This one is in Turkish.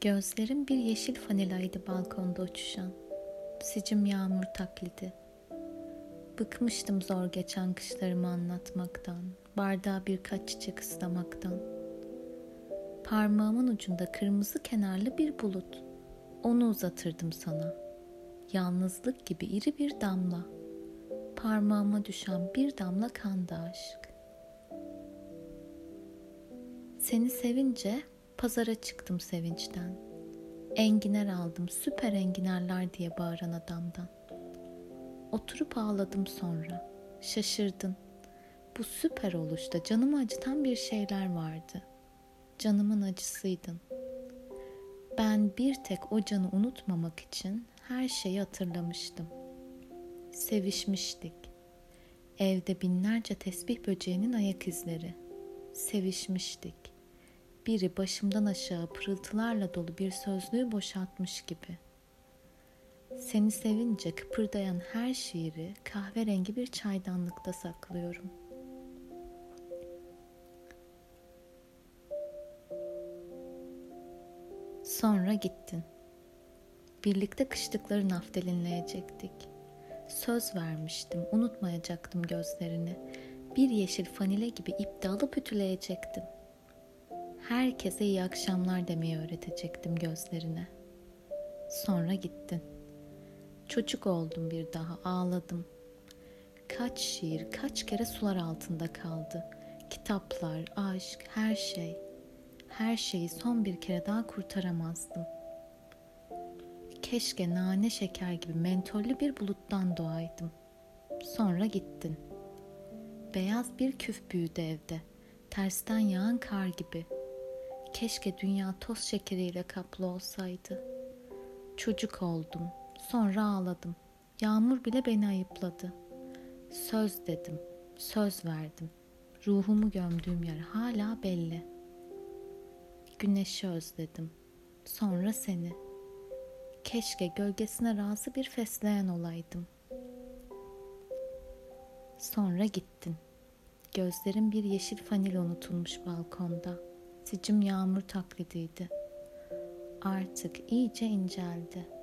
Gözlerim bir yeşil fanilaydı balkonda uçuşan. Sicim yağmur taklidi. Bıkmıştım zor geçen kışlarımı anlatmaktan, bardağa birkaç çiçek ıslamaktan. Parmağımın ucunda kırmızı kenarlı bir bulut. Onu uzatırdım sana. Yalnızlık gibi iri bir damla. Parmağıma düşen bir damla kan da aşk. Seni sevince pazara çıktım sevinçten. Enginer aldım süper enginerler diye bağıran adamdan. Oturup ağladım sonra. Şaşırdın. Bu süper oluşta canımı acıtan bir şeyler vardı. Canımın acısıydın. Ben bir tek o canı unutmamak için her şeyi hatırlamıştım. Sevişmiştik. Evde binlerce tesbih böceğinin ayak izleri. Sevişmiştik. Biri başımdan aşağı pırıltılarla dolu bir sözlüğü boşaltmış gibi.'' Seni sevince kıpırdayan her şiiri kahverengi bir çaydanlıkta saklıyorum. Sonra gittin. Birlikte kışlıkları naftelinleyecektik. Söz vermiştim, unutmayacaktım gözlerini. Bir yeşil fanile gibi ipte alıp ütüleyecektim. Herkese iyi akşamlar demeyi öğretecektim gözlerine. Sonra gittin.'' Çocuk oldum bir daha ağladım. Kaç şiir kaç kere sular altında kaldı. Kitaplar, aşk, her şey. Her şeyi son bir kere daha kurtaramazdım. Keşke nane şeker gibi mentollü bir buluttan doğaydım. Sonra gittin. Beyaz bir küf büyüdü evde. Tersten yağan kar gibi. Keşke dünya toz şekeriyle kaplı olsaydı. Çocuk oldum, Sonra ağladım. Yağmur bile beni ayıpladı. Söz dedim, söz verdim. Ruhumu gömdüğüm yer hala belli. Güneşi özledim. Sonra seni. Keşke gölgesine razı bir fesleğen olaydım. Sonra gittin. Gözlerim bir yeşil fanil unutulmuş balkonda. Sicim yağmur taklidiydi. Artık iyice inceldi.''